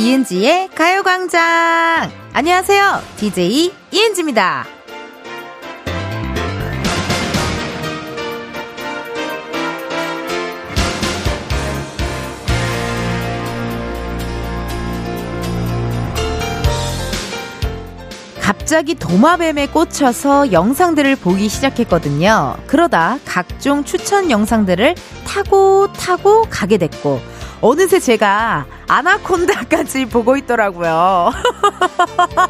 이은지의 가요광장! 안녕하세요. DJ 이은지입니다. 갑자기 도마뱀에 꽂혀서 영상들을 보기 시작했거든요. 그러다 각종 추천 영상들을 타고 타고 가게 됐고, 어느새 제가 아나콘다까지 보고 있더라고요.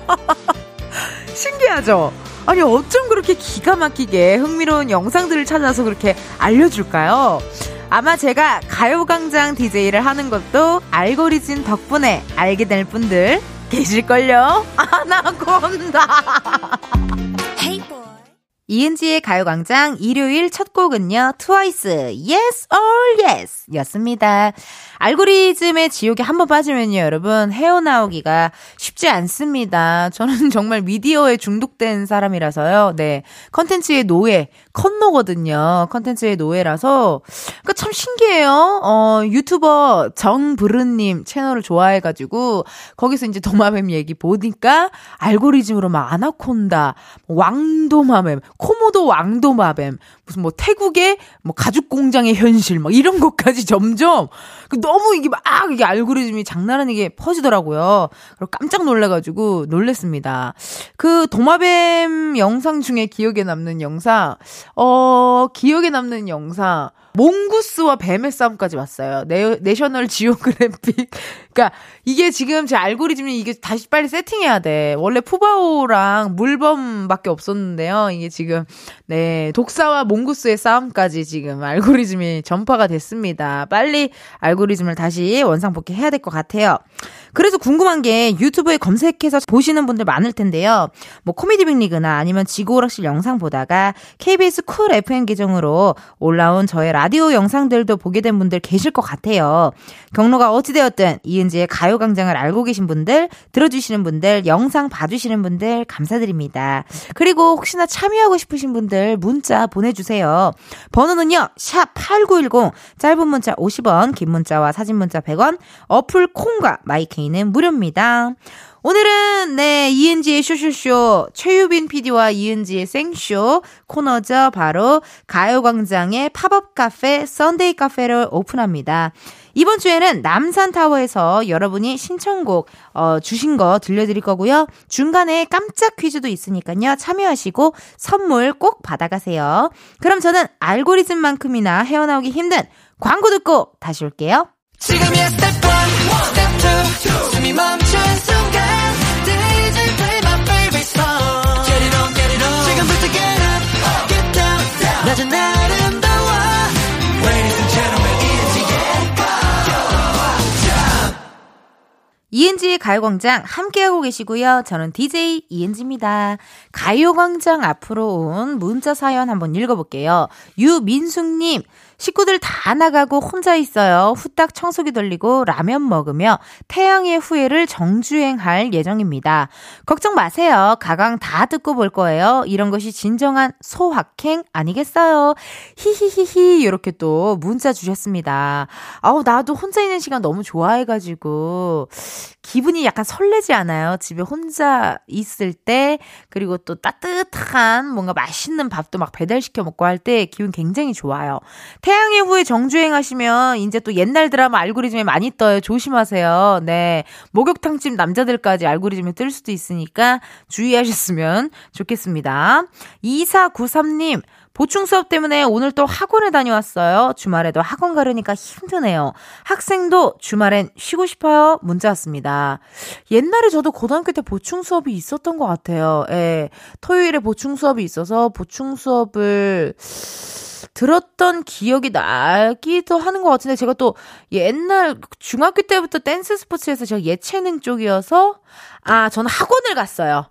신기하죠? 아니, 어쩜 그렇게 기가 막히게 흥미로운 영상들을 찾아서 그렇게 알려줄까요? 아마 제가 가요광장 DJ를 하는 것도 알고리즘 덕분에 알게 될 분들 계실걸요? 아나콘다! 이은지의 가요광장 일요일 첫 곡은요, 트와이스, Yes or Yes 였습니다. 알고리즘의 지옥에 한 번 빠지면요, 여러분, 헤어나오기가 쉽지 않습니다. 저는 정말 미디어에 중독된 사람이라서요, 네. 컨텐츠의 노예, 컨노거든요. 컨텐츠의 노예라서. 그니까 참 신기해요. 어, 유튜버 정브른님 채널을 좋아해가지고, 거기서 이제 도마뱀 얘기 보니까, 알고리즘으로 막 아나콘다, 왕도마뱀, 코모도 왕도마뱀, 무슨 뭐 태국의 뭐 가죽 공장의 현실, 막 이런 것까지 점점, 그 너무 이게 막 이게 알고리즘이 장난 아니게 퍼지더라고요. 그리고 깜짝 놀래가지고 놀랬습니다. 그 도마뱀 영상 중에 기억에 남는 영상, 어, 기억에 남는 영상, 몽구스와 뱀의 싸움까지 왔어요. 내, 내셔널 지오그래픽. 그니까 이게 지금 제 알고리즘이 이게 다시 빨리 세팅해야 돼. 원래 푸바오랑 물범밖에 없었는데요. 이게 지금 네 독사와 몽구스의 싸움까지 지금 알고리즘이 전파가 됐습니다. 빨리 알고리즘을 다시 원상복귀 해야 될 것 같아요. 그래서 궁금한 게 유튜브에 검색해서 보시는 분들 많을 텐데요. 뭐 코미디 빅리그나 아니면 지구오락실 영상 보다가 KBS 쿨 FM 계정으로 올라온 저의 라디오 영상들도 보게 된 분들 계실 것 같아요. 경로가 어찌되었든 이은지의 가요광장을 알고 계신 분들, 들어주시는 분들, 영상 봐주시는 분들 감사드립니다. 그리고 혹시나 참여하고 싶으신 분들 문자 보내주세요. 번호는요, 샵 8910, 짧은 문자 50원, 긴 문자와 사진 문자 100원, 어플 콩과 마이 케이는 무료입니다. 오늘은 네 이은지의 쇼쇼쇼 최유빈 PD와 이은지의 생쇼 코너죠. 바로 가요광장의 팝업 카페 썬데이 카페를 오픈합니다. 이번 주에는 남산타워에서 여러분이 신청곡 어, 주신 거 들려드릴 거고요. 중간에 깜짝 퀴즈도 있으니까요. 참여하시고 선물 꼭 받아가세요. 그럼 저는 알고리즘만큼이나 헤어나오기 힘든 광고 듣고 다시 올게요. 지금이야 스텝 1, 스텝 2, 이은지의 가요광장 함께하고 계시고요. 저는 DJ 이은지입니다. 가요광장 앞으로 온 문자 사연 한번 읽어볼게요. 유민숙님 식구들 다 나가고 혼자 있어요. 후딱 청소기 돌리고 라면 먹으며 태양의 후예를 정주행할 예정입니다. 걱정 마세요. 가강 다 듣고 볼 거예요. 이런 것이 진정한 소확행 아니겠어요? 히히히히 이렇게 또 문자 주셨습니다. 아우 나도 혼자 있는 시간 너무 좋아해가지고 기분이 약간 설레지 않아요? 집에 혼자 있을 때 그리고 또 따뜻한 뭔가 맛있는 밥도 막 배달시켜 먹고 할 때 기분 굉장히 좋아요. 태양의 후예 정주행 하시면 이제 또 옛날 드라마 알고리즘에 많이 떠요. 조심하세요. 네. 목욕탕집 남자들까지 알고리즘에 뜰 수도 있으니까 주의하셨으면 좋겠습니다. 2493님, 보충 수업 때문에 오늘 또 학원에 다녀왔어요. 주말에도 학원 가려니까 힘드네요. 학생도 주말엔 쉬고 싶어요. 문자 왔습니다. 옛날에 저도 고등학교 때 보충 수업이 있었던 것 같아요. 예. 토요일에 보충 수업이 있어서 보충 수업을 들었던 기억이 나기도 하는 것 같은데 제가 또 옛날 중학교 때부터 댄스 스포츠에서 제가 예체능 쪽이어서 아 저는 학원을 갔어요.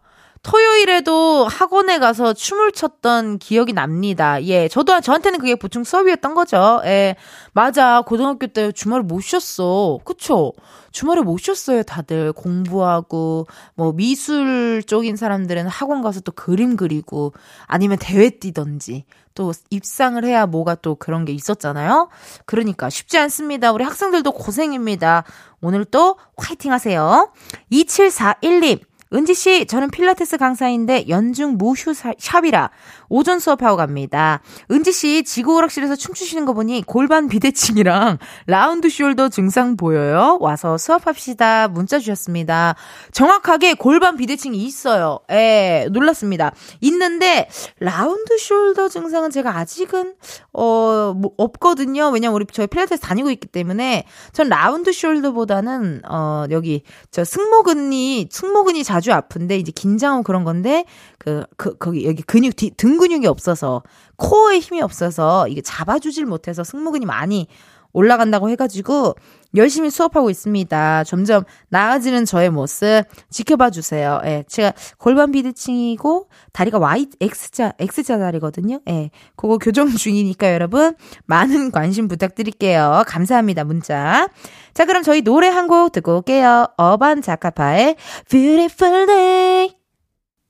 토요일에도 학원에 가서 춤을 췄던 기억이 납니다. 예, 저도 저한테는 그게 보충 수업이었던 거죠. 예, 맞아. 고등학교 때 주말에 못 쉬었어. 그쵸? 주말에 못 쉬었어요, 다들. 공부하고, 뭐, 미술 쪽인 사람들은 학원 가서 또 그림 그리고, 아니면 대회 뛰던지, 또 입상을 해야 뭐가 또 그런 게 있었잖아요? 그러니까 쉽지 않습니다. 우리 학생들도 고생입니다. 오늘 또 화이팅 하세요. 2741님. 은지 씨, 저는 필라테스 강사인데 연중 무휴 shop이라 오전 수업하고 갑니다. 은지 씨, 지구 오락실에서 춤추시는 거 보니 골반 비대칭이랑 round shoulder 증상 보여요? 와서 수업합시다. 문자 주셨습니다. 정확하게 골반 비대칭이 있어요. 예, 놀랐습니다. 있는데 round shoulder 증상은 제가 아직은 어, 뭐 없거든요. 왜냐면 우리 저희 필라테스 다니고 있기 때문에 전 라운드 숄더보다는 어, 여기 저 승모근이 승모근이 자 자주 아픈데 이제 긴장하고 그런 건데 그, 그 거기 여기 근육 뒤, 등 근육이 없어서 코어에 힘이 없어서 이게 잡아주질 못해서 승모근이 많이 올라간다고 해가지고 열심히 수업하고 있습니다. 점점 나아지는 저의 모습 지켜봐 주세요. 예, 제가 골반 비대칭이고 다리가 Y X자 X자 다리거든요. 예, 그거 교정 중이니까 여러분 많은 관심 부탁드릴게요. 감사합니다 문자. 자 그럼 저희 노래 한 곡 듣고 올게요. 어반 자카파의 Beautiful Day.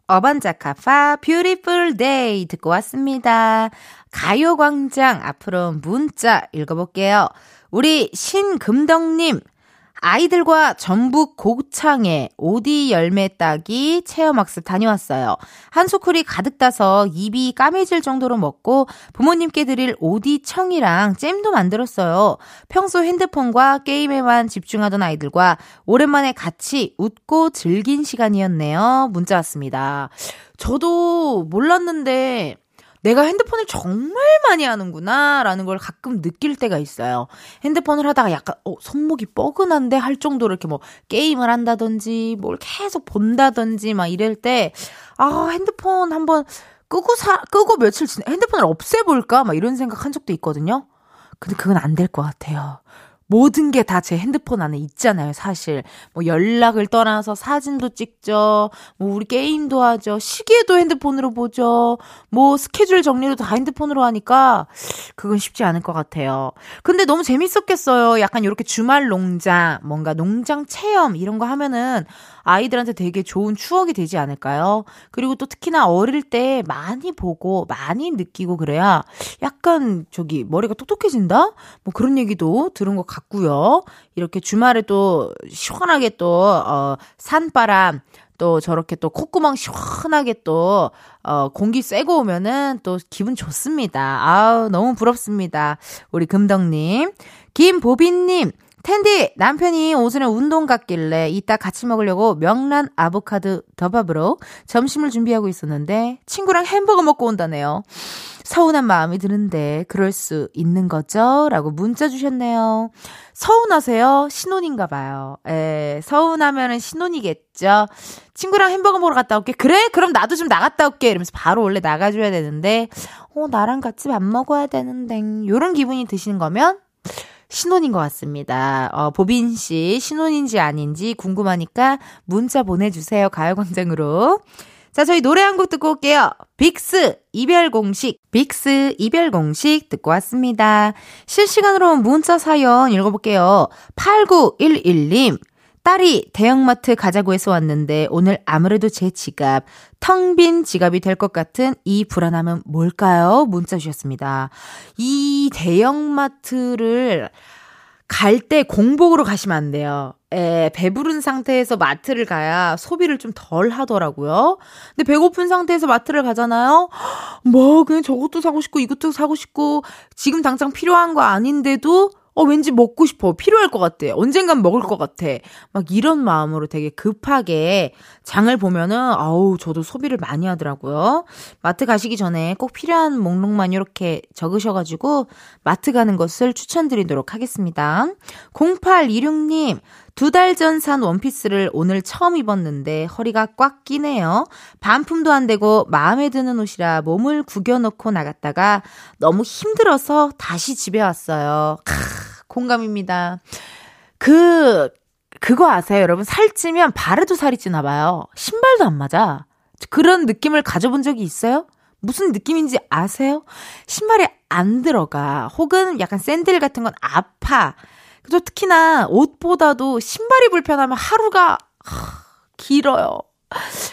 어반자카파 Beautiful Day 듣고 왔습니다. 가요광장 앞으로 문자 읽어볼게요. 우리 신금덕님, 아이들과 전북 고창에 오디 열매 따기 체험학습 다녀왔어요. 한 소쿠리 가득 따서 입이 까매질 정도로 먹고 부모님께 드릴 오디 청이랑 잼도 만들었어요. 평소 핸드폰과 게임에만 집중하던 아이들과 오랜만에 같이 웃고 즐긴 시간이었네요. 문자 왔습니다. 저도 몰랐는데 내가 핸드폰을 정말 많이 하는구나, 라는 걸 가끔 느낄 때가 있어요. 핸드폰을 하다가 약간, 어, 손목이 뻐근한데 할 정도로 이렇게 뭐, 게임을 한다든지, 뭘 계속 본다든지, 막 이럴 때, 아, 핸드폰 한번 끄고 사, 끄고 며칠 지내, 핸드폰을 없애볼까? 막 이런 생각 한 적도 있거든요. 근데 그건 안 될 것 같아요. 모든 게 다 제 핸드폰 안에 있잖아요, 사실. 뭐 연락을 떠나서 사진도 찍죠. 뭐 우리 게임도 하죠. 시계도 핸드폰으로 보죠. 뭐 스케줄 정리도 다 핸드폰으로 하니까 그건 쉽지 않을 것 같아요. 근데 너무 재밌었겠어요. 약간 이렇게 주말 농장, 뭔가 농장 체험 이런 거 하면은 아이들한테 되게 좋은 추억이 되지 않을까요? 그리고 또 특히나 어릴 때 많이 보고 많이 느끼고 그래야 약간 저기 머리가 똑똑해진다? 뭐 그런 얘기도 들은 것 같 고요. 이렇게 주말에 또 시원하게 또, 어, 산바람, 또 저렇게 또 콧구멍 시원하게 또, 어, 공기 쐬고 오면은 또 기분 좋습니다. 아우, 너무 부럽습니다. 우리 금덕님. 김보빈님, 텐디, 남편이 오전에 운동 갔길래 이따 같이 먹으려고 명란 아보카도 더밥으로 점심을 준비하고 있었는데 친구랑 햄버거 먹고 온다네요. 서운한 마음이 드는데 그럴 수 있는 거죠? 라고 문자 주셨네요. 서운하세요? 신혼인가 봐요. 에, 서운하면은 신혼이겠죠? 친구랑 햄버거 먹으러 갔다 올게. 그래? 그럼 나도 좀 나갔다 올게. 이러면서 바로 원래 나가줘야 되는데, 어, 나랑 같이 밥 먹어야 되는데, 요런 기분이 드시는 거면, 신혼인 것 같습니다. 어, 보빈 씨, 신혼인지 아닌지 궁금하니까 문자 보내주세요. 가요광장으로. 자, 저희 노래 한 곡 듣고 올게요. 빅스 이별 공식, 빅스 이별 공식 듣고 왔습니다. 실시간으로 문자 사연 읽어볼게요. 8911님. 딸이 대형마트 가자고 해서 왔는데 오늘 아무래도 제 지갑 텅 빈 지갑이 될 것 같은 이 불안함은 뭘까요? 문자 주셨습니다. 이 대형마트를 갈 때 공복으로 가시면 안 돼요. 에, 배부른 상태에서 마트를 가야 소비를 좀 덜 하더라고요. 근데 배고픈 상태에서 마트를 가잖아요? 뭐, 그냥 저것도 사고 싶고, 이것도 사고 싶고, 지금 당장 필요한 거 아닌데도 어, 왠지 먹고 싶어. 필요할 것 같아. 언젠간 먹을 것 같아. 막 이런 마음으로 되게 급하게 장을 보면은, 아우, 저도 소비를 많이 하더라고요. 마트 가시기 전에 꼭 필요한 목록만 이렇게 적으셔가지고, 마트 가는 것을 추천드리도록 하겠습니다. 0826님, 두 달 전 산 원피스를 오늘 처음 입었는데 허리가 꽉 끼네요. 반품도 안 되고 마음에 드는 옷이라 몸을 구겨놓고 나갔다가 너무 힘들어서 다시 집에 왔어요. 크. 공감입니다. 그, 그거 아세요, 여러분? 살찌면 발에도 살이 찌나 봐요. 신발도 안 맞아. 그런 느낌을 가져본 적이 있어요? 무슨 느낌인지 아세요? 신발이 안 들어가. 혹은 약간 샌들 같은 건 아파. 또 특히나 옷보다도 신발이 불편하면 하루가 하, 길어요.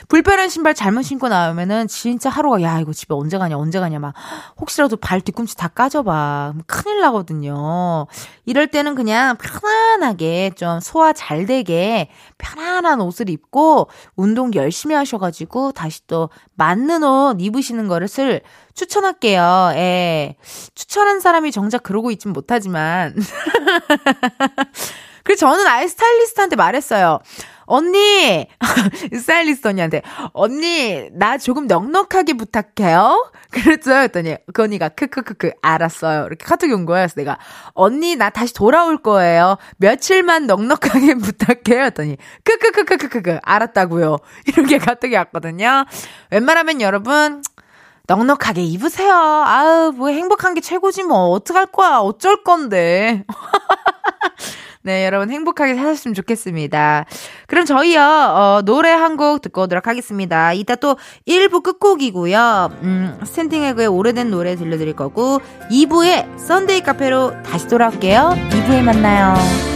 불편한 신발 잘못 신고 나오면은 진짜 하루가 야 이거 집에 언제 가냐 언제 가냐 막 혹시라도 발 뒤꿈치 다 까져봐 큰일 나거든요. 이럴 때는 그냥 편안하게 좀 소화 잘 되게 편안한 옷을 입고 운동 열심히 하셔가지고 다시 또 맞는 옷 입으시는 거를 쓸 추천할게요. 예. 추천한 사람이 정작 그러고 있진 못하지만. 그래서 저는 아예 스타일리스트한테 말했어요. 언니, 스타일리스트 언니한테, 언니, 나 조금 넉넉하게 부탁해요? 그랬죠? 했더니, 그 언니가, 크크크크, 알았어요. 이렇게 카톡이 온 거예요. 그래서 내가, 언니, 나 다시 돌아올 거예요. 며칠만 넉넉하게 부탁해요. 했더니, 크크크크크크, 알았다고요. 이렇게 카톡이 왔거든요. 웬만하면 여러분, 넉넉하게 입으세요. 아우, 뭐 행복한 게 최고지 뭐. 어떡할 거야. 어쩔 건데. 네, 여러분 행복하게 사셨으면 좋겠습니다. 그럼 저희요, 어, 노래 한 곡 듣고 오도록 하겠습니다. 이따 또 1부 끝곡이고요. 음, 스탠딩 에그의 오래된 노래 들려드릴 거고, 2부에 썬데이 카페로 다시 돌아올게요. 2부에 만나요.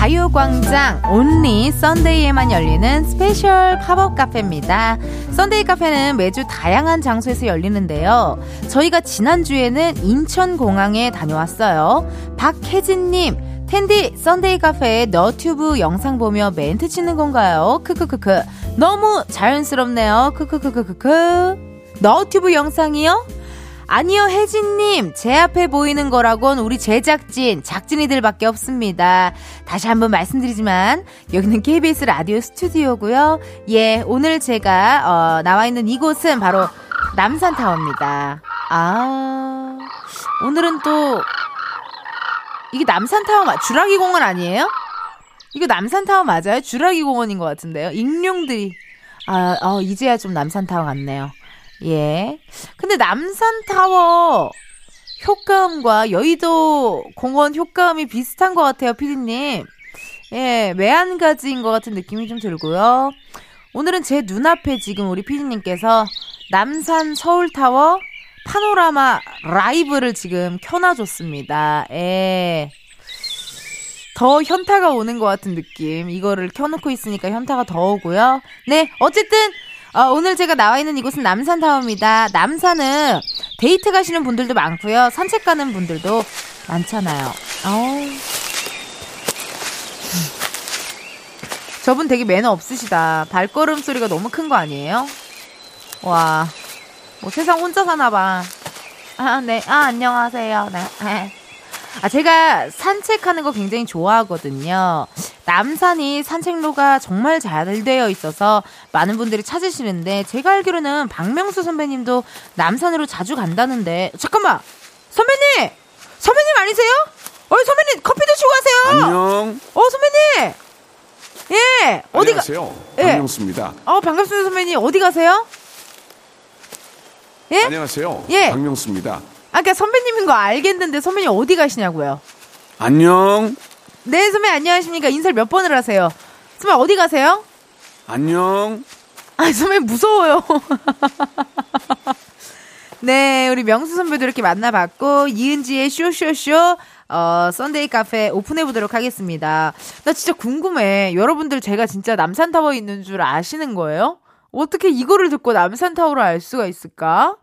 가요광장 only Sunday에만 열리는 special 팝업 카페입니다. 썬데이 카페는 매주 다양한 장소에서 열리는데요. 저희가 지난주에는 인천공항에 다녀왔어요. 박혜진님, 은디 썬데이 카페에 너튜브 영상 보며 멘트 치는 건가요? 크크크크. 너무 자연스럽네요. 크크크크크크. 너튜브 영상이요? 아니요, 혜진님. 제 앞에 보이는 거라곤 우리 제작진, 작진이들밖에 없습니다. 다시 한번 말씀드리지만, 여기는 KBS 라디오 스튜디오고요 예, 오늘 제가, 어, 나와 있는 이곳은 바로 남산타워입니다. 아, 오늘은 또, 이게 남산타워, 주라기 공원 아니에요? 이거 남산타워 맞아요? 주라기 공원인 것 같은데요? 익룡들이. 아, 어, 이제야 좀 남산타워 같네요. 예. 근데 남산타워 효과음과 여의도 공원 효과음이 비슷한 것 같아요, 피디님. 예, 매한가지인 것 같은 느낌이 좀 들고요. 오늘은 제 눈앞에 지금 우리 피디님께서 남산 서울타워 파노라마 라이브를 지금 켜놔줬습니다. 예. 더 현타가 오는 것 같은 느낌. 이거를 켜놓고 있으니까 현타가 더 오고요. 네, 어쨌든 어, 오늘 제가 나와 있는 이곳은 남산타워입니다. 남산은 데이트 가시는 분들도 많고요. 산책 가는 분들도 많잖아요. 어. 저분 되게 매너 없으시다. 발걸음 소리가 너무 큰 거 아니에요? 와, 뭐 세상 혼자 사나 봐. 아, 네. 아, 안녕하세요. 네. 아, 제가 산책하는 거 굉장히 좋아하거든요. 남산이 산책로가 정말 잘 되어 있어서 많은 분들이 찾으시는데 제가 알기로는 박명수 선배님도 남산으로 자주 간다는데 잠깐만 선배님 선배님 아니세요? 어 선배님 커피 드시고 가세요. 안녕. 어 선배님. 예 어디 가? 안녕하세요. 예. 박명수입니다. 어 반갑습니다 선배님 어디 가세요? 예? 안녕하세요. 예. 박명수입니다. 아까 선배님인 거 알겠는데 선배님 어디 가시냐고요? 안녕. 네, 선배 안녕하십니까? 인사를 몇 번을 하세요? 선배 어디 가세요? 안녕. 아, 선배 무서워요. 네, 우리 명수 선배도 이렇게 만나봤고, 이은지의 쇼쇼쇼, 어, 썬데이 카페 오픈해 보도록 하겠습니다. 나 진짜 궁금해. 여러분들 제가 진짜 남산 타워에 있는 줄 아시는 거예요? 어떻게 이거를 듣고 남산 타워를 알 수가 있을까?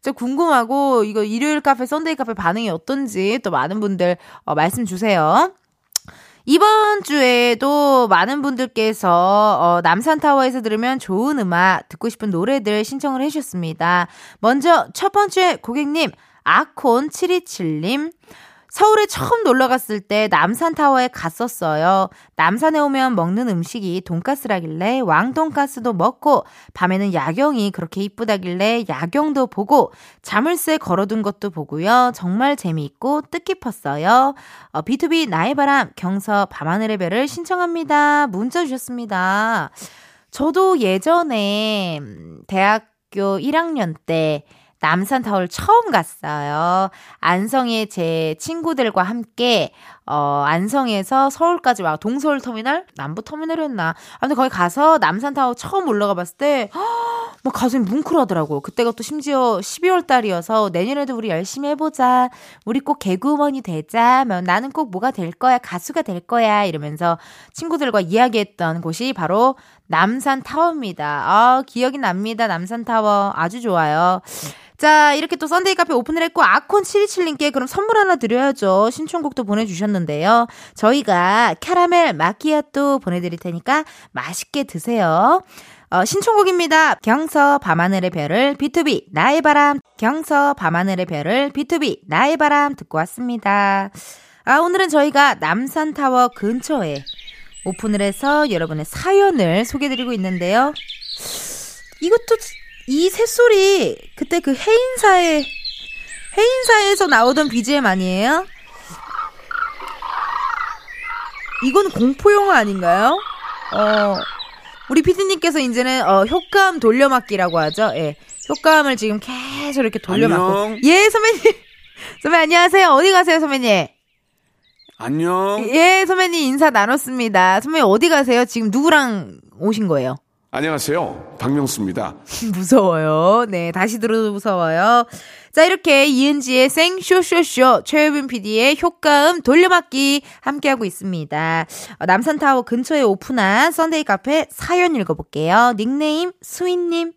진짜 궁금하고, 이거 일요일 카페, 썬데이 카페 반응이 어떤지 또 많은 분들 어, 말씀 주세요. 이번 주에도 많은 분들께서 어, 남산타워에서 들으면 좋은 음악, 듣고 싶은 노래들 신청을 해주셨습니다. 먼저 첫 번째 고객님, 아콘727님. 서울에 처음 놀러 갔을 때 남산타워에 갔었어요. 남산에 오면 먹는 음식이 돈가스라길래 왕돈가스도 먹고 밤에는 야경이 그렇게 이쁘다길래 야경도 보고 자물쇠 걸어둔 것도 보고요. 정말 재미있고 뜻깊었어요. 어, B2B 나의 바람 경서 밤하늘의 별을 신청합니다. 문자 주셨습니다. 저도 예전에 대학교 1학년 때 남산타워를 처음 갔어요. 안성에 제 친구들과 함께 어, 안성에서 서울까지 와 동서울 터미널, 남부 터미널이었나. 아무튼 거기 가서 남산 타워 처음 올라가 봤을 때, 막뭐 가슴이 뭉클하더라고요. 그때가 또 심지어 12월 달이어서 내년에도 우리 열심히 해보자. 우리 꼭 개그우먼이 되자. 뭐 나는 꼭 뭐가 될 거야. 가수가 될 거야. 이러면서 친구들과 이야기했던 곳이 바로 남산 타워입니다. 아, 기억이 납니다. 남산 타워. 아주 좋아요. 자, 이렇게 또 Sunday 카페 오픈을 했고, 아콘727님께 그럼 선물 하나 드려야죠. 신청곡도 보내주셨는데요. 저희가 캐러멜 마키아토 보내드릴 테니까 맛있게 드세요. 어, 신청곡입니다. 경서 밤하늘의 별을 BTOB 나의 바람 경서 밤하늘의 별을 BTOB 나의 바람 듣고 왔습니다. 아 오늘은 저희가 남산타워 근처에 오픈을 해서 여러분의 사연을 소개드리고 있는데요. 이것도 이 새소리 그때 그 해인사에 해인사에서 나오던 BGM 아니에요? 이건 공포 영화 아닌가요? 어 우리 피디님께서 이제는 어 효과음 돌려막기라고 하죠. 예. 효과음을 지금 계속 이렇게 돌려막고. 안녕. 예, 선배님. 선배 안녕하세요. 어디 가세요, 선배님? 안녕. 예, 선배님 인사 나눴습니다. 선배님 어디 가세요? 지금 누구랑 오신 거예요? 안녕하세요. 박명수입니다. 무서워요. 네, 다시 들어도 무서워요. 자, 이렇게 이은지의 생쇼쇼쇼, 최유빈 PD의 효과음 돌려막기 함께하고 있습니다. 어, 남산타워 근처에 오픈한 Sunday 카페 사연 읽어볼게요. 닉네임 스윗님.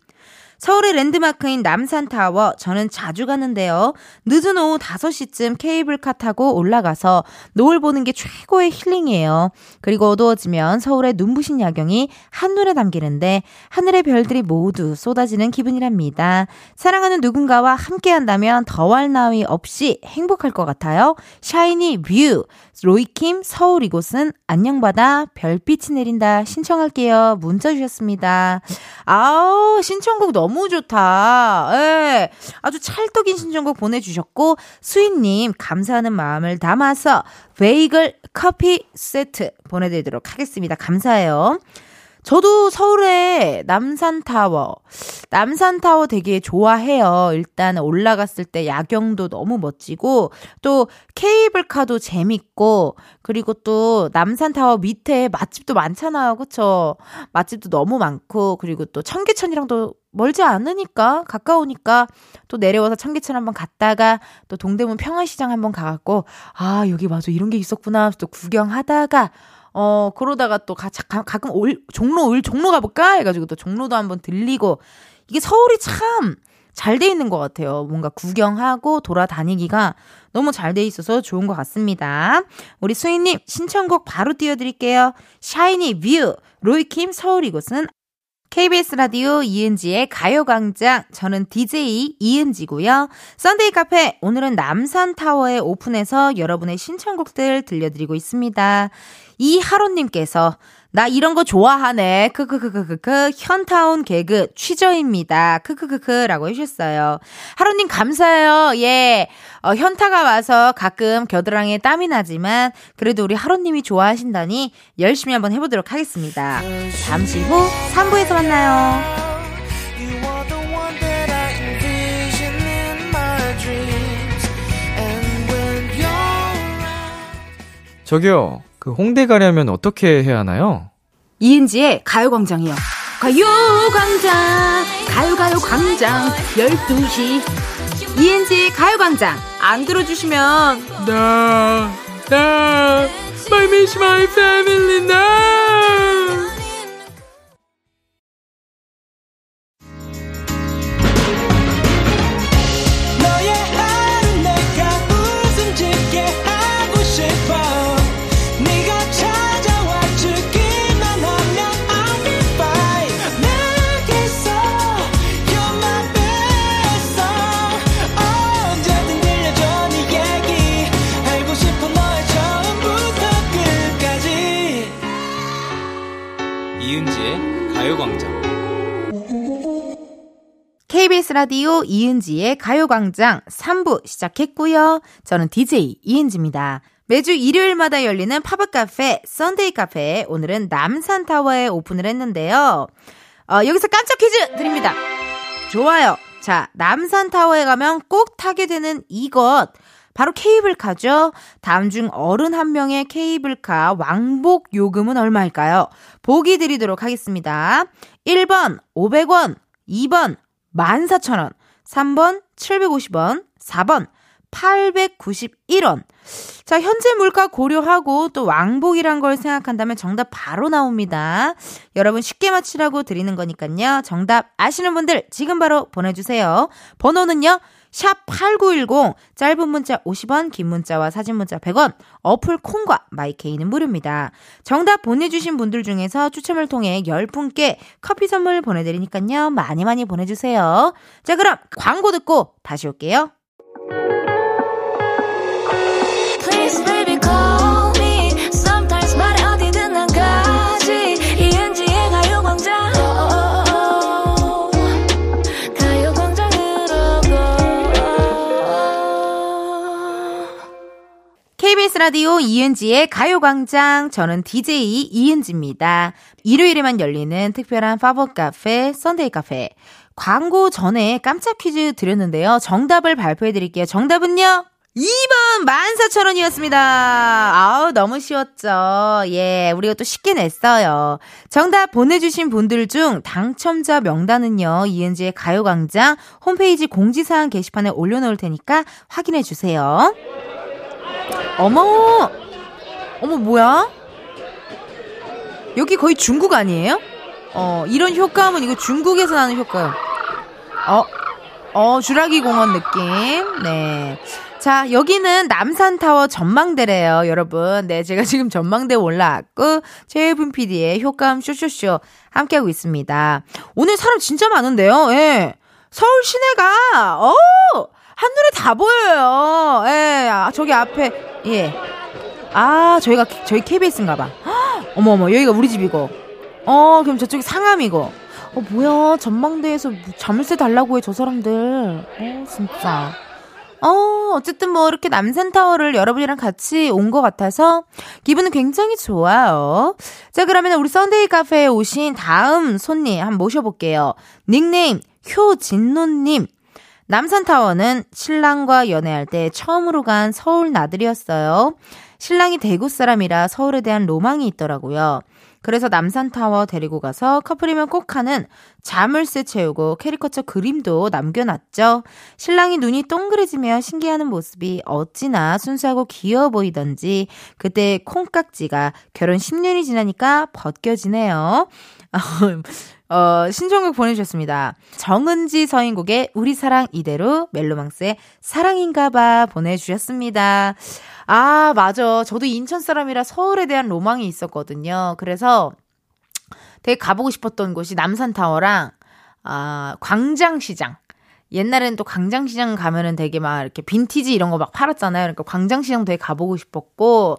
서울의 랜드마크인 남산타워 저는 자주 가는데요. 늦은 오후 5시쯤 케이블카 타고 올라가서 노을 보는 게 최고의 힐링이에요. 그리고 어두워지면 서울의 눈부신 야경이 한눈에 담기는데 하늘의 별들이 모두 쏟아지는 기분이랍니다. 사랑하는 누군가와 함께 한다면 더할 나위 없이 행복할 것 같아요. 샤이니 View 로이킴 서울 이곳은 안녕바다 별빛이 내린다 신청할게요. 문자 주셨습니다. 아우 신청곡 너무 좋다. 예. 아주 찰떡인 신청곡 보내주셨고 수인님 감사하는 마음을 담아서 베이글 커피 세트 보내드리도록 하겠습니다. 감사해요. 저도 서울에 남산타워, 남산타워 되게 좋아해요. 일단 올라갔을 때 야경도 너무 멋지고, 또 케이블카도 재밌고, 그리고 또 남산타워 밑에 맛집도 많잖아요. 그쵸? 맛집도 너무 많고, 그리고 또 청계천이랑도 멀지 않으니까, 가까우니까, 또 내려와서 청계천 한번 갔다가, 또 동대문 평화시장 한번 가갖고, 아, 여기 맞아. 이런 게 있었구나. 또 구경하다가, 어, 그러다가 또 가, 가, 가 끔 올, 종로, 올, 종로 가볼까? 해가지고 또 종로도 한번 들리고, 이게 서울이 참 잘 돼 있는 것 같아요. 뭔가 구경하고 돌아다니기가 너무 잘 돼 있어서 좋은 것 같습니다. 우리 수인님, 신청곡 바로 띄워드릴게요. 샤이니 View, 로이킴 서울 이곳은 KBS 라디오 이은지의 가요광장. 저는 DJ 이은지고요. Sunday 카페 오늘은 남산타워에 오픈해서 여러분의 신청곡들 들려드리고 있습니다. 이하로님께서 나 이런 거 좋아하네. 크크크크크크 현타운 개그 취저입니다. 크크크크라고 해주셨어요. 하루님 감사해요. 예. 어, 현타가 와서 가끔 겨드랑이에 땀이 나지만 그래도 우리 하루님이 좋아하신다니 열심히 한번 해보도록 하겠습니다. 잠시 후 3부에서 만나요. 저기요. 그 홍대 가려면 어떻게 해야 하나요? 이은지의 가요광장이요. 가요광장, 가요가요광장, 12시. 이은지 가요광장, 안 들어주시면, 나, 나, I miss my family now! KBS 라디오 이은지의 가요광장 3부 시작했고요. 저는 DJ 이은지입니다. 매주 일요일마다 열리는 팝업 카페 Sunday 카페 오늘은 남산타워에 오픈을 했는데요. 어, 여기서 깜짝 퀴즈 드립니다. 좋아요. 자, 남산타워에 가면 꼭 타게 되는 이것. 바로 케이블카죠. 다음 중 어른 한 명의 케이블카 왕복 요금은 얼마일까요? 보기 드리도록 하겠습니다. 1번 500원, 2번 14,000원, 3번 750원, 4번 891원. 자, 현재 물가 고려하고 또 왕복이란 걸 생각한다면 정답 바로 나옵니다. 여러분 쉽게 맞히라고 드리는 거니까요. 정답 아시는 분들 지금 바로 보내주세요. 번호는요. 샵 8910, 짧은 문자 50원, 긴 문자와 사진 문자 100원, 어플 콩과 마이케이는 무료입니다. 정답 보내주신 분들 중에서 추첨을 통해 10분께 커피 선물 보내드리니까요. 많이 많이 보내주세요. 자, 그럼 광고 듣고 다시 올게요. 라디오 이은지의 가요광장. 저는 DJ 이은지입니다. 일요일에만 열리는 특별한 팝업 카페, Sunday 카페. 광고 전에 깜짝 퀴즈 드렸는데요. 정답을 발표해 드릴게요. 정답은요? 2번 14,000원이었습니다. 아우, 너무 쉬웠죠. 예, 우리가 또 쉽게 냈어요. 정답 보내주신 분들 중 당첨자 명단은요, 이은지의 가요광장 홈페이지 공지사항 게시판에 올려놓을 테니까 확인해 주세요. 어머! 어머, 뭐야? 여기 거의 중국 아니에요? 어, 이런 효과음은 이거 중국에서 나는 효과음. 어, 어, 주라기 공원 느낌. 네. 자, 여기는 남산타워 전망대래요, 여러분. 네, 제가 지금 전망대 올라왔고, 최혜분 PD의 효과음 쇼쇼쇼 함께하고 있습니다. 오늘 사람 진짜 많은데요, 예. 서울 시내가, 어 한눈에 다 보여요. 예, 아, 저기 앞에, 예. 아, 저희가, 저희 KBS인가 봐. 헉, 어머, 어머, 여기가 우리 집이고. 어, 그럼 저쪽이 상암이고. 어, 뭐야, 전망대에서 자물쇠 달려고 해, 저 사람들. 어, 진짜. 어, 어쨌든 뭐 이렇게 남산타워를 여러분이랑 같이 온 것 같아서 기분은 굉장히 좋아요. 자, 그러면 우리 Sunday 카페에 오신 다음 손님 한번 모셔볼게요. 닉네임 효진노님. 남산타워는 신랑과 연애할 때 처음으로 간 서울 나들이었어요. 신랑이 대구 사람이라 서울에 대한 로망이 있더라고요. 그래서 남산타워 데리고 가서 커플이면 꼭 하는 자물쇠 채우고 캐리커처 그림도 남겨놨죠. 신랑이 눈이 동그래지며 신기해하는 모습이 어찌나 순수하고 귀여워 보이던지 그때 콩깍지가 결혼 10년이 지나니까 벗겨지네요. 어, 신청곡 보내주셨습니다. 정은지 서인국의 우리 사랑 이대로 멜로망스의 사랑인가봐 보내주셨습니다. 아, 맞아. 저도 인천 사람이라 서울에 대한 로망이 있었거든요. 그래서 되게 가보고 싶었던 곳이 남산타워랑, 아, 광장시장. 옛날에는 또 광장시장 가면은 되게 막 이렇게 빈티지 이런 거 막 팔았잖아요. 그러니까 광장시장 되게 가보고 싶었고,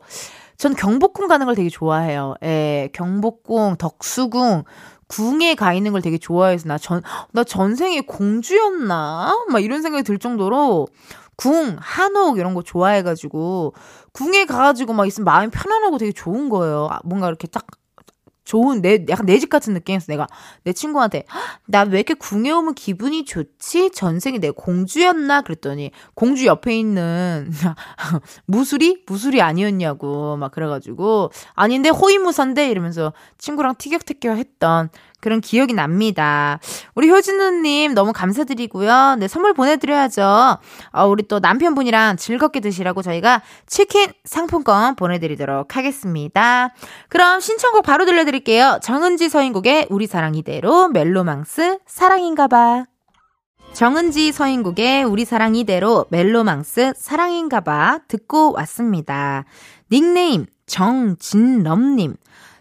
전 경복궁 가는 걸 되게 좋아해요. 예, 경복궁, 덕수궁, 궁에 가 있는 걸 되게 좋아해서 나 전, 나 전생에 공주였나? 막 이런 생각이 들 정도로 궁, 한옥 이런 거 좋아해가지고 궁에 가가지고 막 있으면 마음이 편안하고 되게 좋은 거예요. 아, 뭔가 이렇게 딱 좋은 내 약간 내 집 같은 느낌이었어. 내가 내 친구한테 나 왜 이렇게 궁에 오면 기분이 좋지? 전생에 내 공주였나? 그랬더니 공주 옆에 있는 무술이 무술이 아니었냐고 막 그래가지고 아닌데 호위무사인데 이러면서 친구랑 티격태격했던 그런 기억이 납니다. 우리 효진우님 너무 감사드리고요. 네, 선물 보내드려야죠. 어, 우리 또 남편분이랑 즐겁게 드시라고 저희가 치킨 상품권 보내드리도록 하겠습니다. 그럼 신청곡 바로 들려드릴게요. 정은지 서인국의 우리 사랑 이대로 멜로망스 사랑인가봐. 정은지 서인국의 우리 사랑 이대로 멜로망스 사랑인가봐 듣고 왔습니다. 닉네임 정진럼님.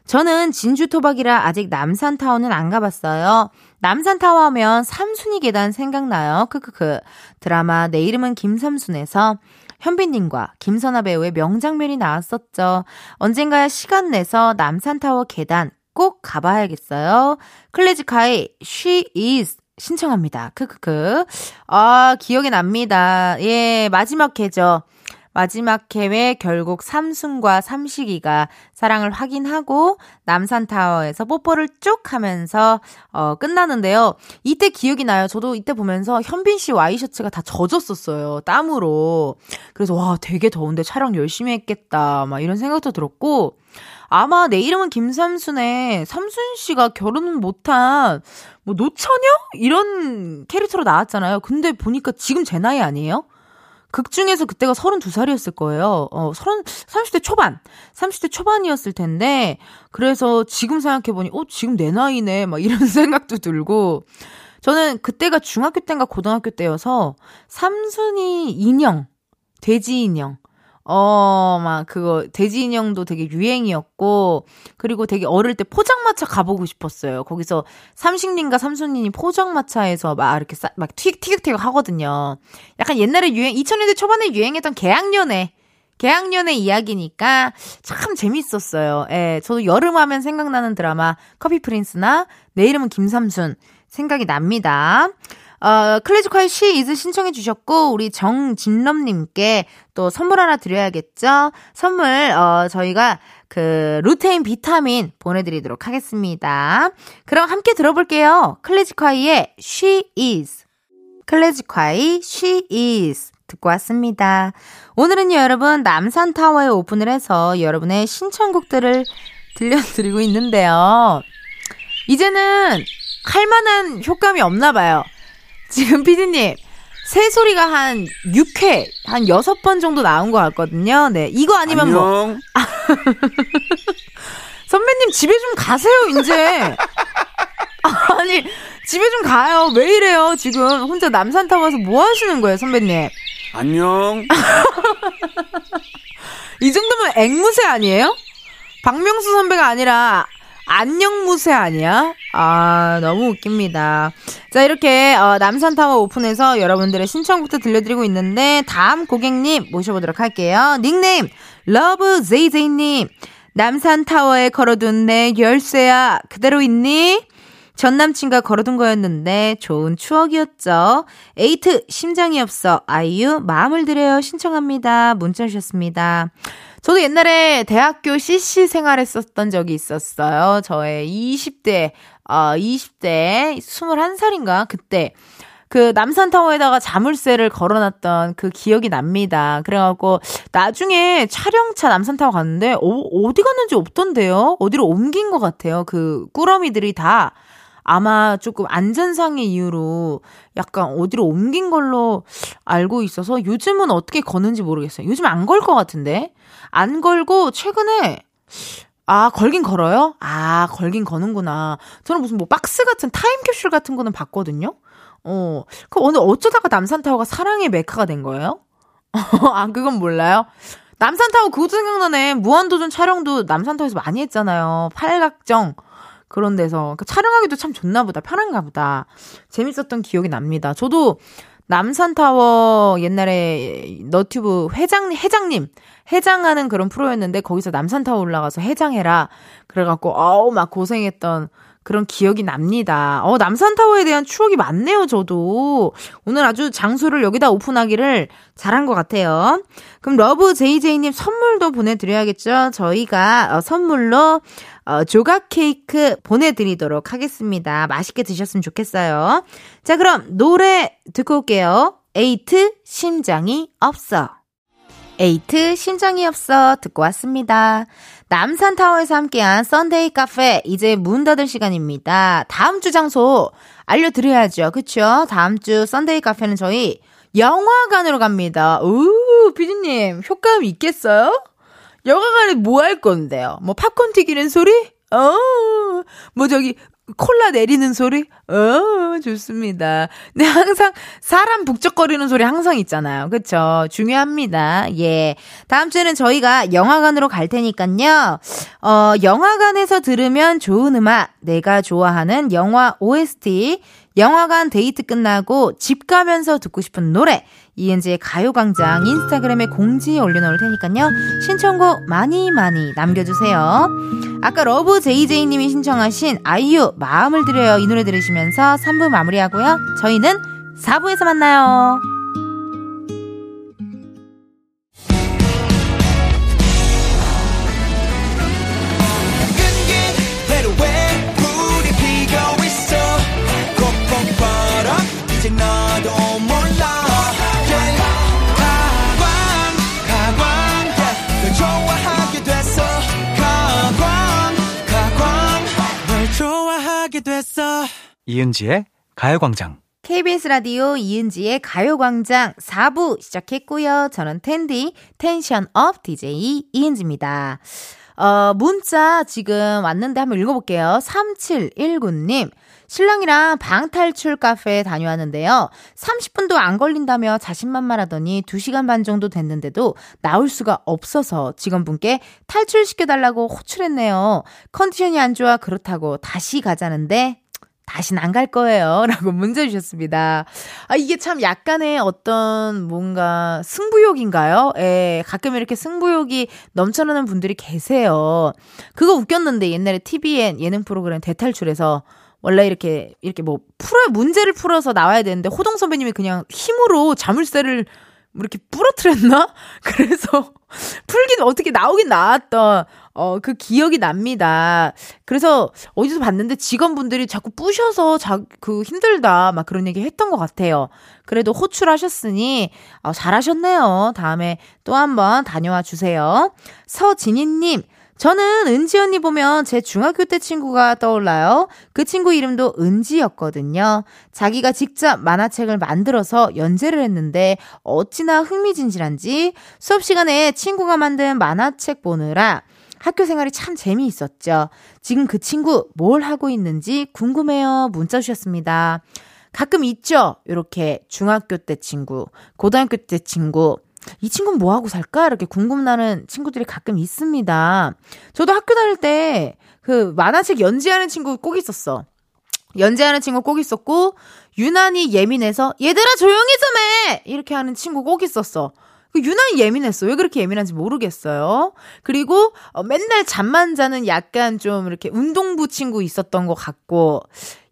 저는 진주 토박이라 아직 남산타워는 안 가봤어요. 남산타워 하면 삼순이 계단 생각나요. 크크크. 드라마 내 이름은 김삼순에서 현빈님과 김선아 배우의 명장면이 나왔었죠. 언젠가 시간 내서 남산타워 계단 꼭 가봐야겠어요. 클래지콰이 She is 신청합니다. 크크크. 아, 기억이 납니다. 예, 마지막 회죠. 마지막 회에 결국 삼순과 삼식이가 사랑을 확인하고 남산타워에서 뽀뽀를 쭉 하면서 어 끝나는데요. 이때 기억이 나요. 저도 이때 보면서 현빈 씨 와이셔츠가 다 젖었었어요. 땀으로. 그래서 와, 되게 더운데 촬영 열심히 했겠다. 막 이런 생각도 들었고 아마 내 이름은 김삼순의 삼순 씨가 결혼은 못한 뭐 노처녀 이런 캐릭터로 나왔잖아요. 근데 보니까 지금 제 나이 아니에요? 극 중에서 그때가 32살이었을 거예요. 어, 30, 30대 초반. 30대 초반이었을 텐데, 그래서 지금 생각해보니, 어, 지금 내 나이네. 막 이런 생각도 들고, 저는 그때가 중학교 때인가 고등학교 때여서, 삼순이 인형, 돼지 인형, 어, 막 그거 돼지 인형도 되게 유행이었고 그리고 되게 어릴 때 포장마차 가보고 싶었어요. 거기서 삼식님과 삼순님이 포장마차에서 막 이렇게 싸, 막 튀, 티격태격 하거든요. 약간 옛날에 유행 2000년대 초반에 유행했던 계약연애 계약연애 이야기니까 참 재밌었어요. 예, 저도 여름 하면 생각나는 드라마 커피 프린스나 내 이름은 김삼순 생각이 납니다. 어, 클래지콰이의 She is 신청해 주셨고, 우리 정진럼님께 또 선물 하나 드려야겠죠? 선물, 어, 저희가 그, 루테인 비타민 보내드리도록 하겠습니다. 그럼 함께 들어볼게요. 클래지콰이의 She is. 클래식화의 she is. 듣고 왔습니다. 오늘은요, 여러분, 남산타워에 오픈을 해서 여러분의 신청곡들을 들려드리고 있는데요. 이제는 할 만한 효과음이 없나 봐요. 지금 피디님, 새 소리가 한 6회, 한 6번 정도 나온 것 같거든요. 네. 이거 아니면 뭐. 안녕. 선배님 집에 좀 가세요, 이제. 아니, 집에 좀 가요. 왜 이래요, 지금. 혼자 남산타워 와서 뭐 하시는 거예요, 선배님? 안녕. 이 정도면 앵무새 아니에요? 박명수 선배가 아니라 안녕무새 아니야? 아, 너무 웃깁니다. 자, 이렇게 어, 남산타워 오픈해서 여러분들의 신청곡도 들려드리고 있는데 다음 고객님 모셔보도록 할게요. 닉네임 러브 제이제이님 남산타워에 걸어둔 내 열쇠야 그대로 있니? 전 남친과 걸어둔 거였는데 좋은 추억이었죠. 에이트 심장이 없어 아이유 마음을 드려요 신청합니다. 문자 주셨습니다. 저도 옛날에 대학교 CC 생활했었던 적이 있었어요. 저의 20대, 어, 20대, 21살인가? 그때. 그 남산타워에다가 자물쇠를 걸어놨던 그 기억이 납니다. 그래갖고 나중에 촬영차 남산타워 갔는데 어, 어디 갔는지 없던데요. 어디로 옮긴 것 같아요. 그 꾸러미들이 다 아마 조금 안전상의 이유로 약간 어디로 옮긴 걸로 알고 있어서 요즘은 어떻게 거는지 모르겠어요. 요즘 안 걸 것 같은데 안 걸고 최근에 아, 걸긴 걸어요? 아, 걸긴 거는구나. 저는 무슨 뭐 박스 같은 타임캡슐 같은 거는 봤거든요? 어, 그 오늘 어쩌다가 남산타워가 사랑의 메카가 된 거예요? 아, 그건 몰라요? 남산타워 그것도 생각나네. 무한도전 촬영도 남산타워에서 많이 했잖아요. 팔각정. 그런 데서. 그 촬영하기도 참 좋나 보다. 편한가 보다. 재밌었던 기억이 납니다. 저도 남산타워 옛날에 너튜브 회장, 회장님, 해장하는 그런 프로였는데 거기서 남산타워 올라가서 해장해라. 그래갖고, 어우, 막 고생했던 그런 기억이 납니다. 어, 남산타워에 대한 추억이 많네요, 저도. 오늘 아주 장소를 여기다 오픈하기를 잘한 것 같아요. 그럼 러브 제이제이님 선물도 보내드려야겠죠? 저희가 어, 선물로 어, 조각 케이크 보내드리도록 하겠습니다. 맛있게 드셨으면 좋겠어요. 자, 그럼 노래 듣고 올게요. 에이트 심장이 없어. 에이트 심장이 없어 듣고 왔습니다. 남산타워에서 함께한 Sunday 카페 이제 문 닫을 시간입니다. 다음 주 장소 알려드려야죠. 그쵸? 다음 주 Sunday 카페는 저희 영화관으로 갑니다. 우 피디님 효과음 있겠어요? 영화관에 뭐 할 건데요? 뭐 팝콘 튀기는 소리? 어, 뭐 저기 콜라 내리는 소리? 어, 좋습니다. 근데 항상 사람 북적거리는 소리 항상 있잖아요. 그쵸? 중요합니다. 예. 다음 주에는 저희가 영화관으로 갈 테니까요. 어, 영화관에서 들으면 좋은 음악, 내가 좋아하는 영화 OST, 영화관 데이트 끝나고 집 가면서 듣고 싶은 노래, 이은지의 가요광장 인스타그램에 공지에 올려놓을 테니까요. 신청곡 많이 많이 남겨주세요. 아까 러브 제이제이님이 신청하신 아이유 마음을 드려요 이 노래 들으시면서 3부 마무리하고요. 저희는 4부에서 만나요. 이은지의 가요광장. KBS 라디오 이은지의 가요광장 4부 시작했고요. 저는 텐디 tension up DJ 이은지입니다. 어, 문자 지금 왔는데 한번 읽어볼게요. 3719님. 신랑이랑 방탈출 카페에 다녀왔는데요. 30분도 안 걸린다며 자신만만하더니 2시간 반 정도 됐는데도 나올 수가 없어서 직원분께 탈출시켜달라고 호출했네요. 컨디션이 안 좋아 그렇다고 다시 가자는데 다신 안 갈 거예요. 라고 문제 주셨습니다. 아, 이게 참 약간의 어떤 뭔가 승부욕인가요? 예, 가끔 이렇게 승부욕이 넘쳐나는 분들이 계세요. 그거 웃겼는데 옛날에 TVN 예능 프로그램 대탈출에서 원래 이렇게, 이렇게 뭐, 풀어, 문제를 풀어서 나와야 되는데 호동 선배님이 그냥 힘으로 자물쇠를 뭐 이렇게 부러뜨렸나? 그래서 풀긴 어떻게 나오긴 나왔던 어 그 기억이 납니다. 그래서 어디서 봤는데 직원분들이 자꾸 부셔서 자 그 힘들다 막 그런 얘기 했던 것 같아요. 그래도 호출하셨으니 어, 잘하셨네요. 다음에 또 한번 다녀와 주세요. 서진희님. 저는 은지 언니 보면 제 중학교 때 친구가 떠올라요. 그 친구 이름도 은지였거든요. 자기가 직접 만화책을 만들어서 연재를 했는데 어찌나 흥미진진한지 수업 시간에 친구가 만든 만화책 보느라 학교 생활이 참 재미있었죠. 지금 그 친구 뭘 하고 있는지 궁금해요. 문자 주셨습니다. 가끔 있죠? 이렇게 중학교 때 친구, 고등학교 때 친구, 이 친구는 뭐 하고 살까? 이렇게 궁금나는 친구들이 가끔 있습니다. 저도 학교 다닐 때 그 만화책 연재하는 친구 꼭 있었어. 연재하는 친구 꼭 있었고, 유난히 예민해서, 얘들아 조용히 좀 해! 이렇게 하는 친구 꼭 있었어. 그 유난히 예민했어. 왜 그렇게 예민한지 모르겠어요. 그리고 어, 맨날 잠만 자는 약간 좀 이렇게 운동부 친구 있었던 것 같고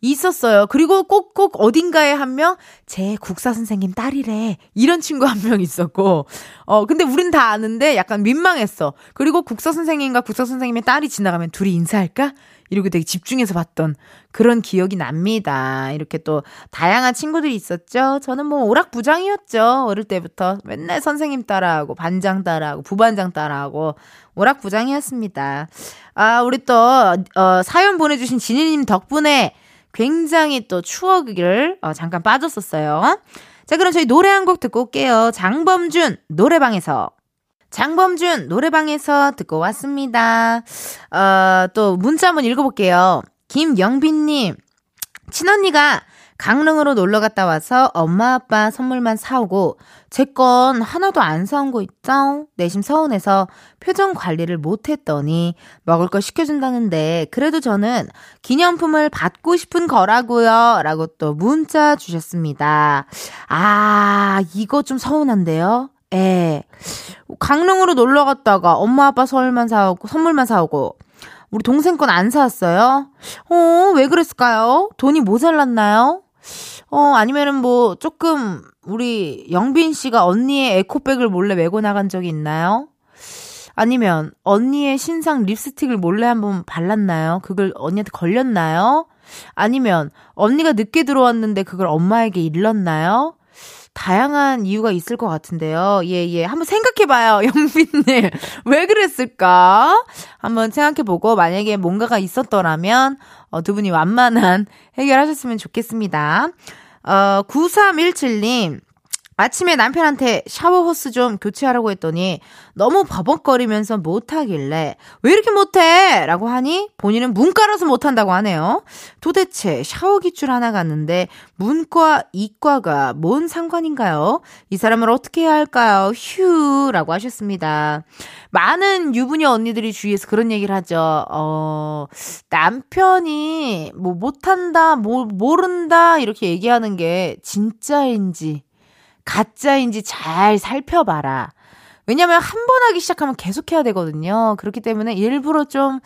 있었어요. 그리고 꼭꼭 어딘가에 한 명 제 국사 선생님 딸이래. 이런 친구 한 명 있었고 어 근데 우린 다 아는데 약간 민망했어. 그리고 국사 선생님과 국사 선생님의 딸이 지나가면 둘이 인사할까? 이러고 되게 집중해서 봤던 그런 기억이 납니다. 이렇게 또 다양한 친구들이 있었죠. 저는 뭐 오락부장이었죠. 어릴 때부터 맨날 선생님 따라하고 반장 따라하고 부반장 따라하고 오락부장이었습니다. 아, 우리 또 어, 사연 보내주신 진희님 덕분에 굉장히 또 추억을 어, 잠깐 빠졌었어요. 자, 그럼 저희 노래 한 곡 듣고 올게요. 장범준 노래방에서. 장범준 노래방에서 듣고 왔습니다. 어, 또 문자 한번 읽어볼게요. 김영빈님, 친언니가 강릉으로 놀러 갔다 와서 엄마 아빠 선물만 사오고 제 건 하나도 안 사온 거 있죠? 내심 서운해서 표정 관리를 못했더니 먹을 거 시켜준다는데 그래도 저는 기념품을 받고 싶은 거라고요. 라고 또 문자 주셨습니다. 아, 이거 좀 서운한데요? 예. 강릉으로 놀러 갔다가 엄마 아빠 선물만 사오고, 선물만 사오고, 우리 동생 건 안 사왔어요? 어, 왜 그랬을까요? 돈이 모자랐나요? 어, 아니면은 뭐, 조금, 우리 영빈 씨가 언니의 에코백을 몰래 메고 나간 적이 있나요? 아니면, 언니의 신상 립스틱을 몰래 한번 발랐나요? 그걸 언니한테 걸렸나요? 아니면, 언니가 늦게 들어왔는데 그걸 엄마에게 일렀나요? 다양한 이유가 있을 것 같은데요. 예, 예. 한번 생각해봐요, 영빈님. 왜 그랬을까? 한번 생각해보고, 만약에 뭔가가 있었더라면, 어, 두 분이 완만한 해결하셨으면 좋겠습니다. 어, 9317님. 아침에 남편한테 샤워 호스 좀 교체하라고 했더니 너무 버벅거리면서 못하길래 왜 이렇게 못해? 라고 하니 본인은 문과라서 못한다고 하네요. 도대체 샤워 기출 하나 갔는데 문과, 이과가 뭔 상관인가요? 이 사람을 어떻게 해야 할까요? 휴 라고 하셨습니다. 많은 유부녀 언니들이 주위에서 그런 얘기를 하죠. 어, 남편이 뭐 못한다, 뭐 모른다 이렇게 얘기하는 게 진짜인지 가짜인지 잘 살펴봐라. 왜냐면 한 번 하기 시작하면 계속 해야 되거든요. 그렇기 때문에 일부러 좀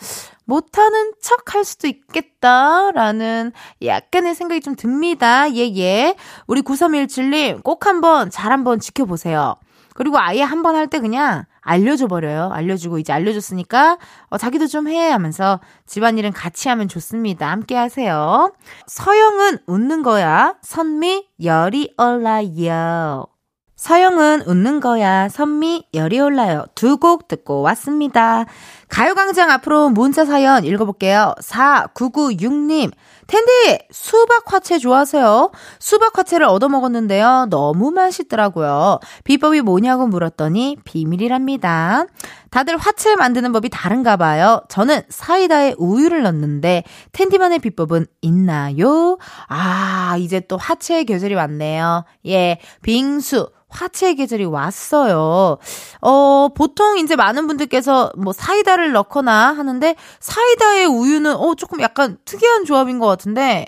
못하는 척 할 수도 있겠다라는 약간의 생각이 좀 듭니다. 예, 예. 우리 9317님 꼭 한번 잘 한번 지켜보세요. 그리고 아예 한 번 할 때 그냥 알려줘 버려요. 알려주고 이제 알려줬으니까 어, 자기도 좀 해 하면서 집안일은 같이 하면 좋습니다. 함께 하세요. 서영은 웃는 거야. 선미 열이 올라요. 서영은 웃는 거야. 선미 열이 올라요. 두 곡 듣고 왔습니다. 가요광장 앞으로 문자 사연 읽어볼게요. 4996님. 텐디, 수박 화채 좋아하세요? 수박 화채를 얻어 먹었는데요. 너무 맛있더라고요. 비법이 뭐냐고 물었더니 비밀이랍니다. 다들 화채 만드는 법이 다른가 봐요. 저는 사이다에 우유를 넣는데 텐디만의 비법은 있나요? 아, 이제 또 화채의 계절이 왔네요. 예, 빙수. 화채의 계절이 왔어요. 어, 보통 이제 많은 분들께서 뭐 사이다를 넣거나 하는데 사이다에 우유는 어, 조금 약간 특이한 조합인 것 같은데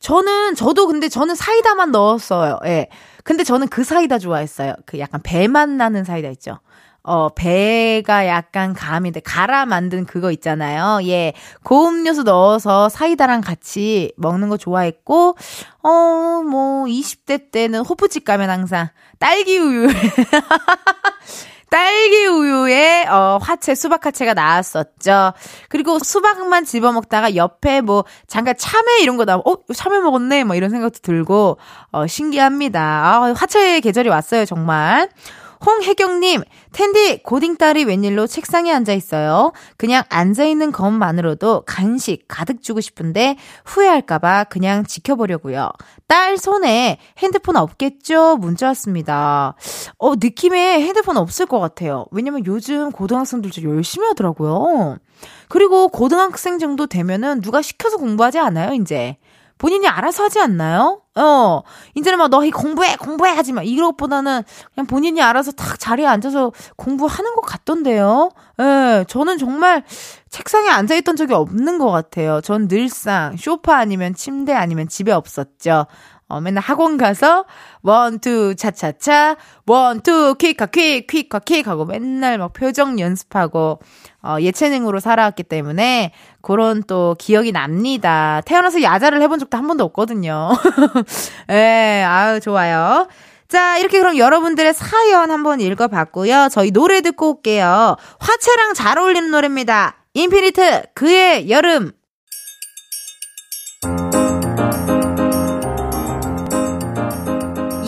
저는, 저도 근데 저는 사이다만 넣었어요. 예. 근데 저는 그 사이다 좋아했어요. 그 약간 배맛 나는 사이다 있죠. 어, 배가 약간 감인데, 갈아 만든 그거 있잖아요. 예. 고음료수 넣어서 사이다랑 같이 먹는 거 좋아했고, 어, 뭐, 20대 때는 호프집 가면 항상 딸기 우유. 딸기 우유에 어 화채 수박 화채가 나왔었죠. 그리고 수박만 집어 먹다가 옆에 뭐 잠깐 참외 이런 거 나오면 어 참외 먹었네 뭐 이런 생각도 들고 어 신기합니다. 아 화채의 계절이 왔어요 정말. 홍혜경님, 텐디 고딩딸이 웬일로 책상에 앉아 있어요. 그냥 앉아 있는 것만으로도 간식 가득 주고 싶은데 후회할까봐 그냥 지켜보려고요. 딸 손에 핸드폰 없겠죠? 문자 왔습니다. 어 느낌에 핸드폰 없을 것 같아요. 왜냐면 요즘 고등학생들 좀 열심히 하더라고요. 그리고 고등학생 정도 되면은 누가 시켜서 공부하지 않아요, 이제. 본인이 알아서 하지 않나요? 어, 이제는 막 너희 공부해, 공부해 하지 마. 이것보다는 그냥 본인이 알아서 탁 자리에 앉아서 공부하는 것 같던데요. 예, 저는 정말 책상에 앉아있던 적이 없는 것 같아요. 전 늘상 쇼파 아니면 침대 아니면 집에 없었죠. 어, 맨날 학원 가서, one, two, 차차차, one, two, quick카, quick, quick카, quick 하고 맨날 막 표정 연습하고, 어, 예체능으로 살아왔기 때문에 그런 또 기억이 납니다. 태어나서 야자를 해본 적도 한 번도 없거든요. 예, 아유, 좋아요. 자, 이렇게 그럼 여러분들의 사연 한번 읽어봤고요. 저희 노래 듣고 올게요. 화채랑 잘 어울리는 노래입니다. 인피니트, 그 해 여름.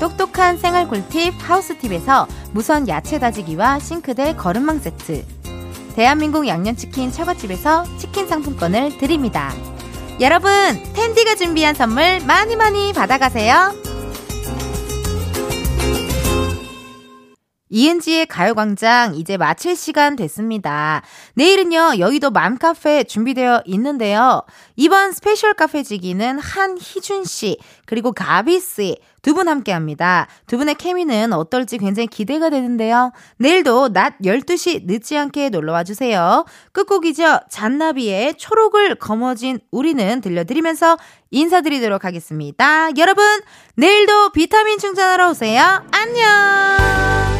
똑똑한 생활 꿀팁 하우스팁에서 무선 야채 다지기와 싱크대 거름망 세트, 대한민국 양념치킨 처갓집에서 치킨 상품권을 드립니다. 여러분, 텐디가 준비한 선물 많이 많이 받아가세요. 이은지의 가요광장 이제 마칠 시간 됐습니다. 내일은요, 여의도 맘카페 준비되어 있는데요. 이번 special 카페 지기는 한희준씨, 그리고 가비씨 두 분 함께 합니다. 두 분의 케미는 어떨지 굉장히 기대가 되는데요. 내일도 낮 12시 늦지 않게 놀러와 주세요. 끝곡이죠. 잔나비의 초록을 거머쥔 우리는 들려드리면서 인사드리도록 하겠습니다. 여러분, 내일도 비타민 충전하러 오세요. 안녕!